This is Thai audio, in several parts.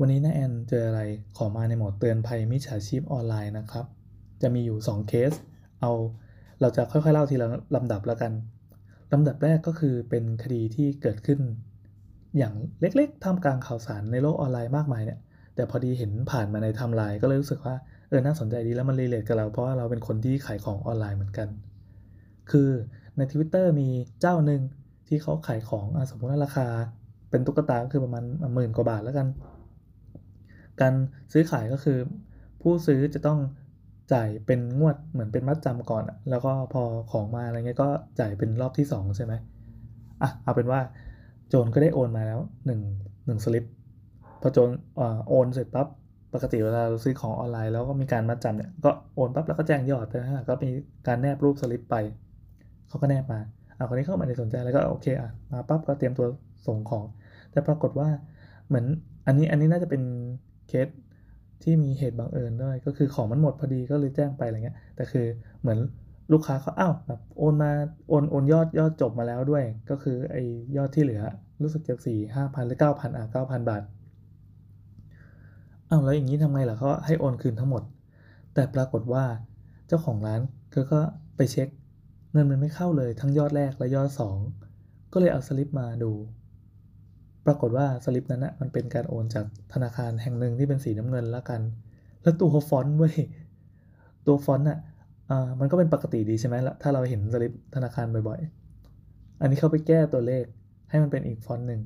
วันนี้นะแอนเจออะไรขอมาในโหมดเตือนภัยมิจฉาชีพออนไลน์นะครับ จะมีอยู่ 2 เคส เอาเราจะค่อยๆเล่าทีละลำดับแล้วกันลำดับแรกก็คือเป็นคดีที่เกิดขึ้น อย่างเล็กๆท่ามกลางข่าวสารในโลกออนไลน์มากมายเนี่ย แต่พอดีเห็นผ่านมาในไทม์ไลน์ก็เลยรู้สึกว่าเออน่าสนใจดีแล้วมัน relate กับเราเพราะว่าเราเป็นคนที่ขายของออนไลน์เหมือนกัน คือใน Twitter มีเจ้าหนึ่งที่เขาขายของอสมมติว่าราคา เป็นตุ๊กตาก็คือประมาณหมื่นกว่าบาทแล้วกัน การซื้อขายก็คือ ผู้ซื้อจะต้องจ่ายเป็นงวดเหมือนเป็นมัดจำก่อน แล้วก็พอของมาอะไรเงี้ยก็จ่ายเป็นรอบที่ 2 ใช่ไหมอะเอาเป็นว่าโจรก็ได้โอนมาแล้ว1 1สลิปพอโจรโอนเสร็จปั๊บปกติเวลาเราซื้อของออนไลน์แล้วก็มีการมัดจำเนี่ยก็โอนปั๊บแล้วก็แจ้งยอดไปนะก็มีการแนบรูปสลิปไปเขาก็แนบมาเอะคนนี้เข้ามาในสนใจแล้วก็โอเคอะมาปั๊บก็เตรียมตัวส่งของ แต่ปรากฏว่าเหมือนอันนี้อันนี้น่าจะเป็น เคสที่มีเหตุบังเอิญด้วยก็คือของมันหมดพอดีก็เลยแจ้งไปอะไรเงี้ยแต่คือเหมือนลูกค้าเขาอ้าวแบบโอนมาโอนโอนยอดยอดจบมาแล้วด้วย ก็คือไอ้ยอดที่เหลือ รู้สึกจะสี่ห้าพันหรือเก้าพันอะเก้าพันบาทอ้าวแล้วอย่างนี้ทำไงล่ะเขาให้โอนคืนทั้งหมด แต่ปรากฏว่าเจ้าของร้านเขาก็ไปเช็ค เงินมันไม่เข้าเลยทั้งยอดแรกและยอด 2 ก็เลยเอาสลิปมาดู ปรากฏว่าสลิปนั้นนะมันเป็นการโอนจากธนาคารแห่งหนึ่งที่เป็นสีน้ำเงินแล้วกัน แล้วตัวฟอนต์เว้ยตัวฟอนต์อะมันก็เป็นปกติดีใช่ไหมละถ้าเราเห็นสลิปธนาคารบ่อยๆ อันนี้เขาไปแก้ตัวเลขให้มันเป็นอีกฟอนต์หนึ่ง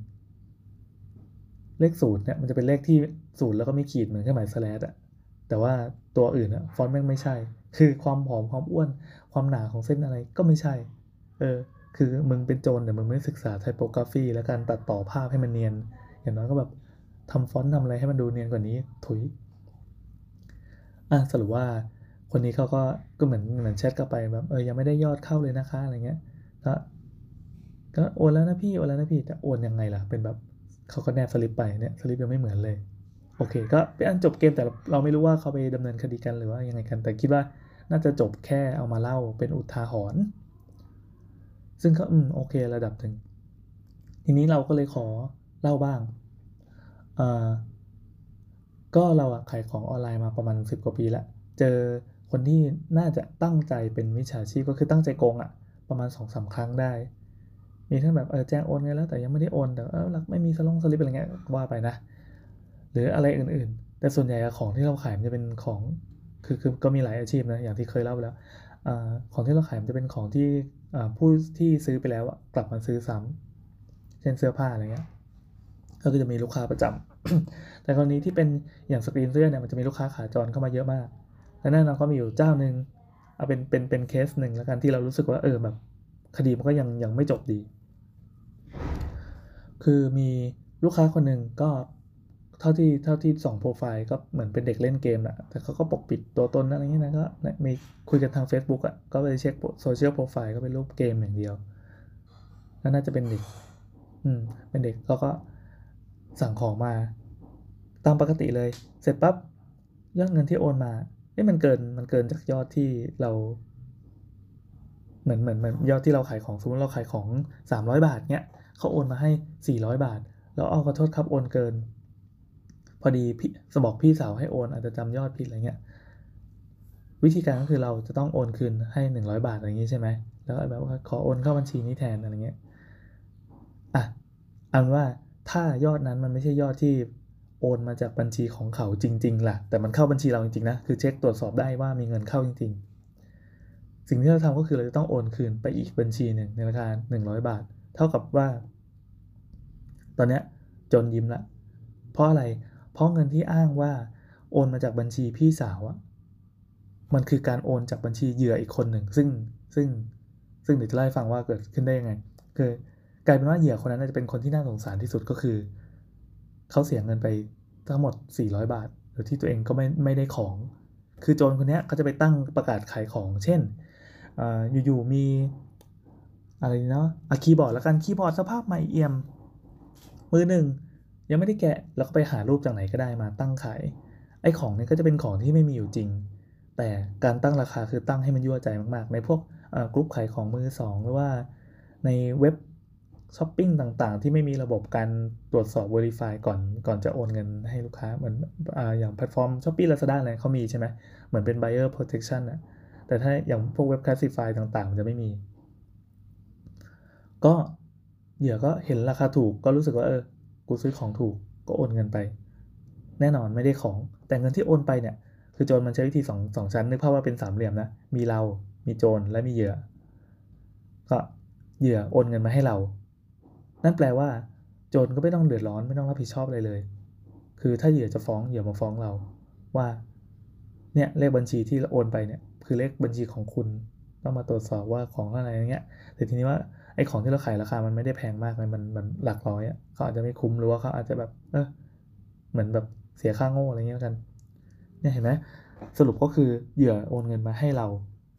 เลขศูนย์เนี่ยมันจะเป็นเลขที่ศูนย์แล้วก็มีขีดเหมือนเครื่องหมาย slash อะแต่ว่าตัวอื่นอะฟอนต์แม่งไม่ใช่ คือความผอมความอ้วน ความหนาของเส้นอะไรก็ไม่ใช่ เออ คือมึงเป็นโจรแต่มึงไม่ศึกษา typography และการตัดต่อภาพให้มันเนียน อย่างน้อยก็แบบทำฟอนต์ทำอะไรให้มันดูเนียนกว่านี้ถุยอะสรุปว่าคนนี้เขาก็ก็เหมือนเหมือนแชทกลับไปแบบเออยังไม่ได้ยอดเข้าเลยนะคะอะไรเงี้ยก็ก็โอนแล้วนะพี่โอนแล้วนะพี่แต่โอนยังไงล่ะเป็นแบบเขาก็แนบสลิปไปเนี่ยสลิปยังไม่เหมือนเลยโอเคก็เป็นอันจบเกมแต่เราไม่รู้ว่าเขาไปดำเนินคดีกันหรือว่ายังไงกันแต่คิดว่าน่าจะจบแค่เอามาเล่าเป็นอุทาหรณ์ ซึ่งก็อืมโอเคระดับหนึ่งทีนี้เราก็เลยขอเล่าบ้างอ่าก็เราอะขายของออนไลน์มาประมาณ 10 กว่าปีแล้วเจอคนที่น่าจะตั้งใจเป็นมิจฉาชีพก็คือตั้งใจโกงอะประมาณ2อสาครั้งได้ มีทั้งแบบเออแจ้งโอนไงแล้วแต่ยังไม่ได้โอนแต่เออรักไม่มีสลงสลิปอะไรเงี้ยว่าไปนะ หรืออะไรอื่นๆ แต่ส่วนใหญ่ของที่เราขายมันจะเป็นของคือคือก็มีหลายอาชีพนะอย่างที่เคยเล่าไปแล้วอของที่เราขายมันจะเป็นของที่ ผู้ที่ซื้อไปแล้วกลับมาซื้อซ้ำเช่นเสื้อผ้าอะไรเงี้ยก็คือจะมีลูกค้าประจำแต่กรณีที่เป็นอย่างสกรีนเสื้อเนี่ยมันจะมีลูกค้าขาจรเข้ามาเยอะมากและแน่นอนก็มีอยู่เจ้าหนึ่งเอาเป็นเป็นเป็นเคสหนึ่งแล้วกันที่เรารู้สึกว่าเออแบบคดีมันก็ยังยังไม่จบดี คือมีลูกค้าคนหนึ่งก็ เท่าที่เท่าที่ส่องโปรไฟล์ก็เหมือนเป็นเด็กเล่นเกมแหละแต่เขาก็ปกปิดตัวตนอะไรอย่างนี้นะก็มีคุยกันทาง Facebook อะก็ไปเช็ค social profile ก็เป็นรูปเกมอย่างเดียวแล้วน่าจะเป็นเด็ก อืม เป็นเด็กเขาก็สั่งของมา ตามปกติเลย เสร็จปั๊บยอดเงินที่โอนมาเอ๊ะมันเกินมันเกินจากยอดที่เรา เหมือนเหมือนเหมือนยอดที่เราขายของสมมติเราขายของ 300 บาทเนี้ยเขาโอนมาให้ 400 บาท แล้วเอาขอโทษครับโอนเกิน พอดีพี่สบอกพี่สาวให้โอนอาจจะจำยอดผิดอะไรเงี้ยวิธีการก็คือเราจะต้องโอนคืนให้ 100 บาทอะไรอย่างนี้ใช่ไหมแล้วแบบว่าขอโอนเข้าบัญชีนี้แทนอะไรเงี้ยอะอันว่าถ้ายอดนั้นมันไม่ใช่ยอดที่โอนมาจากบัญชีของเขาจริงๆล่ะ แต่มันเข้าบัญชีเราจริงๆนะ คือเช็คตรวจสอบได้ว่ามีเงินเข้าจริงๆ สิ่งที่เราทำก็คือเราจะต้องโอนคืนไปอีกบัญชีหนึ่งในราคา100 บาท เท่ากับว่า ตอนเนี้ยจนยิ้มละ เพราะอะไร ราะเงินที่อ้างว่าโอนมาจากบัญชีพี่สาวอะมันคือการโอนจากบัญชีเหยื่ออีกคนหนึ่ง ซึ่งซึ่งซึ่งเดี๋ยวจะเล่าให้ฟังว่าเกิดขึ้นได้ยังไง คือกลายเป็นว่าเหยื่อคนนั้นจะเป็นคนที่น่าสงสารที่สุดก็คือ เขาเสียเงินไปทั้งหมด 400 บาท โดยที่ตัวเองก็ไม่ไม่ได้ของ คือโจรคนนี้เขาจะไปตั้งประกาศขายของ เช่นอยู่ๆมีอะไรเนาะอะคีย์บอร์ดแล้วกันคีย์บอร์ดสภาพใหม่เอี่ยม มือหนึ่ง ยังไม่ได้แกะแล้วก็ไปหารูปจากไหนก็ได้มาตั้งขาย ไอ้ของนี้ก็จะเป็นของที่ไม่มีอยู่จริง แต่การตั้งราคาคือตั้งให้มันยั่วใจมากๆ ในพวกกลุ่มขายของมือสองหรือว่าในเว็บช้อปปิ้งต่างๆ ที่ไม่มีระบบการตรวจสอบ Verify ก่อนก่อนจะโอนเงินให้ลูกค้าเหมือนออย่างแพลตฟอร์ม Shopee Lazada อะไรเขามีใช่ไหมเหมือนเป็น buyer protection อะแต่ถ้าอย่างพวกเว็บ classify ต่างๆ มันจะไม่มี ก็เหยื่อก็เห็นราคาถูกก็รู้สึกว่าเออ กูซื้อของถูกก็โอนเงินไป แน่นอนไม่ได้ของ แต่เงินที่โอนไปเนี่ย คือโจรมันใช้วิธีสองสองชั้นนึกภาพว่าเป็นสามเหลี่ยมนะ มีเรา มีโจร และมีเหยื่อ ก็เหยื่อโอนเงินมาให้เรา นั่นแปลว่า โจรก็ไม่ต้องเดือดร้อนไม่ต้องรับผิดชอบอะไรเลย คือถ้าเหยื่อจะฟ้องเหยื่อมาฟ้องเรา ว่า เนี่ยเลขบัญชีที่โอนไปเนี่ย คือเลขบัญชีของคุณต้องมาตรวจสอบว่าของอะไรอย่างเงี้ย แต่ทีนี้ว่า อ้ของที่เราขายราคามันไม่ได้แพงมากมันมันมันหลักร้อยอะเขาอาจจะไม่คุ้มหรือว่าเขาอาจจะแบบเออเหมือนแบบเสียค่าโง่อะไรเงี้ยกันเนี่ยเห็นไหมสรุปก็คือเหยื่อโอนเงินมาให้เรา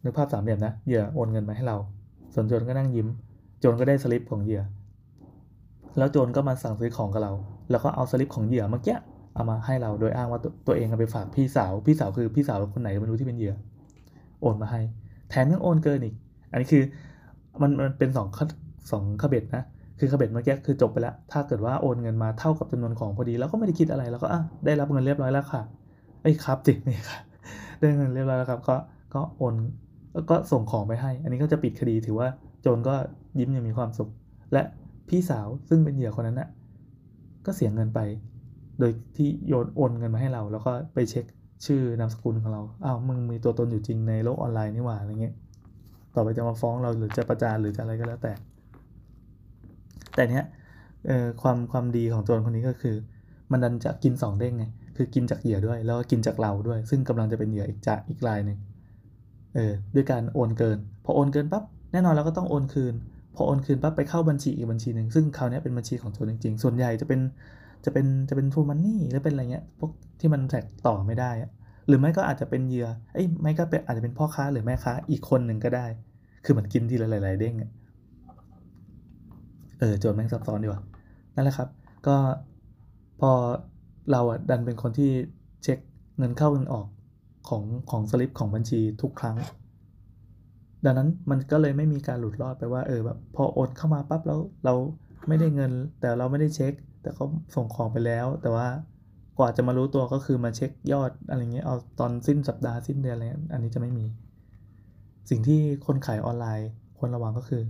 นึกภาพสามเหลี่ยมนะเหยื่อโอนเงินมาให้เรา ส่วนโจรก็นั่งยิ้ม โจรก็ได้สลิปของเหยื่อ แล้วโจรก็มาสั่งซื้อของกับเรา แล้วก็เอาสลิปของเหยื่อเมื่อกี้เอามาให้เราโดยอ้างว่าตัวตัวเองเอาไปฝากพี่สาว พี่สาวคือพี่สาวคนไหนไม่รู้ที่เป็นเหยื่อ โอนมาให้ แถมยังโอนเกินอีก อันนี้คือ มันมันเป็นสองสองขบเบ็ดนะคือขบเบ็ดเมื่อกี้คือจบไปแล้ว ถ้าเกิดว่าโอนเงินมาเท่ากับจำนวนของพอดี แล้วก็ไม่ได้คิดอะไรแล้วก็อะได้รับเงินเรียบร้อยแล้วค่ะไอ้ครับจิไม่ค่ะได้เงินเรียบร้อยแล้วครับ ก็ก็โอนก็ส่งของไปให้ อันนี้ก็จะปิดคดีถือว่าโจรก็ยิ้มยังมีความสุข และพี่สาวซึ่งเป็นเหยื่อคนนั้นน่ะก็เสียเงินไป โดยที่โยนโอนเงินมาให้เรา แล้วก็ไปเช็คชื่อนามสกุลของเราอ้าวมึงมีตัวตนอยู่จริงในโลกออนไลน์นี่หว่าอะไรเงี้ย ต่อไปจะมาฟ้องเราหรือจะประจานหรือจะอะไรก็แล้วแต่ แต่เนี้ยความความดีของโจรคนนี้ก็คือ มันดันจะกินสองเด้งไงคือกินจากเหยื่อด้วย แล้วก็กินจากเราด้วย ซึ่งกำลังจะเป็นเหยื่ออีกจะอีกรายหนึ่งเออด้วยการโอนเกิน พอโอนเกินปั๊บแน่นอนเราก็ต้องโอนคืน พอโอนคืนปั๊บไปเข้าบัญชีอีกบัญชีหนึ่งซึ่งคราวนี้เป็นบัญชีของโจรจริงๆ ส่วนใหญ่จะเป็นจะเป็นจะเป็นทูมันนี่หรือเป็นอะไรเงี้ยพวกที่มันแท็กต่อไม่ได้อะ รือไม่ก็อาจจะเป็นเหยื่อเอ้ไม่ก็เป็นอาจจะเป็นพ่อค้าหรือแม่ค้าอีกคนหนึ่งก็ได้ คือมันกินทีละหลาย ๆ เด้งเออโจทย์แม่งซับซ้อนดีว่านั่นแหละครับ ก็พอเราอะดันเป็นคนที่เช็คเงินเข้าเงินออกของของสลิปของบัญชีทุกครั้ง ดังนั้นมันก็เลยไม่มีการหลุดรอดไปว่าเออแบบพอโอนเข้ามาปั๊บแล้วเราไม่ได้เงิน แต่เราไม่ได้เช็ค แต่เขาส่งของไปแล้ว แต่ว่า กว่าจะมารู้ตัวก็คือมาเช็คยอดอะไรเงี้ยเอาตอนสิ้นสัปดาห์สิ้นเดือนอะไรอันนี้จะไม่มี สิ่งที่คนขายออนไลน์ควรระวังก็คือ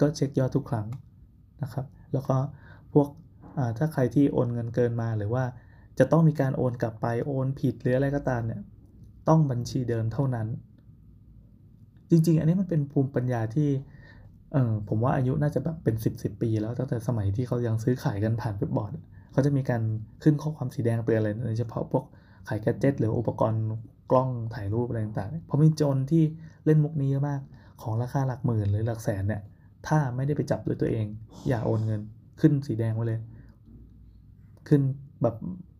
ก็เช็คยอดทุกครั้งนะครับ แล้วก็พวกถ้าใครที่โอนเงินเกินมาหรือว่าจะต้องมีการโอนกลับไปโอนผิดหรืออะไรก็ตามเนี่ยต้องบัญชีเดิมเท่านั้น จริง ๆ อันนี้มันเป็นภูมิปัญญาที่เออผมว่าอายุน่าจะแบบเป็น 10บสปีแล้วตั้งแต่สมัยที่เขายังซื้อขายกันผ่านเว็บบอร์ด เขาจะมีการขึ้นข้อความสีแดงเตือนเลยโดยเฉพาะพวกขายแกจิตหรืออุปกรณ์กล้องถ่ายรูปอะไรต่างๆเพราะมีโจรที่เล่นมุกนี้เยอะมากของราคาหลักหมื่นหรือหลักแสนเนี่ยถ้าไม่ได้ไปจับด้วยตัวเอง อย่าโอนเงินขึ้นสีแดงไว้เลย ขึ้นแบบ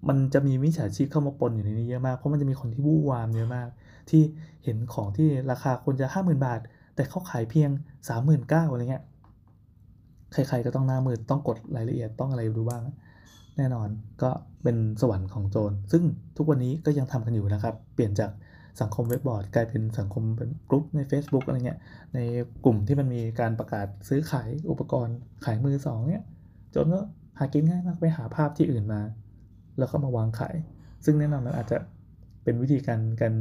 มันจะมีมิจฉาชีพเข้ามาปนอยู่ในนี้เยอะมาก เพราะมันจะมีคนที่วู่วามเยอะมาก ที่เห็นของที่ราคาควรจะห้าหมื่นบาท แต่เขาขายเพียงสามหมื่นเก้าอะไรเงี้ยใครๆก็ต้องหน้ามือต้องกดรายละเอียดต้องอะไรดูบ้าง แน่นอนก็เป็นสวรรค์ของโจร ซึ่งทุกวันนี้ก็ยังทำกันอยู่นะครับ เปลี่ยนจากสังคมเว็บบอร์ดกลายเป็นสังคมเป็นกลุ่มใน Facebook อะไรเงี้ย ในกลุ่มที่มันมีการประกาศซื้อขายอุปกรณ์ขายมือสองเนี่ยโจรก็หากินง่ายมากไปหาภาพที่อื่นมา แล้วก็มาวางขาย ซึ่งแน่นอนมันอาจจะเป็นวิธีการการ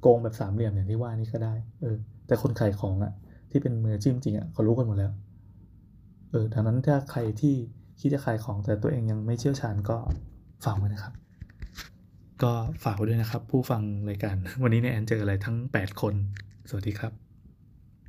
โกงแบบสามเหลี่ยมอย่างที่ว่านี่ก็ได้เออแต่คนขายของอะที่เป็นมือจิ้มจริงอะเขารู้กันหมดแล้วเออดังนั้นถ้าใครที่ คิดจะขายของแต่ตัวเองยังไม่เชี่ยวชาญก็ฝากไว้นะครับ ก็ฝากไว้ด้วยนะครับ ผู้ฟังรายการวันนี้ในแอนเจออะไรทั้ง 8 คน สวัสดีครับ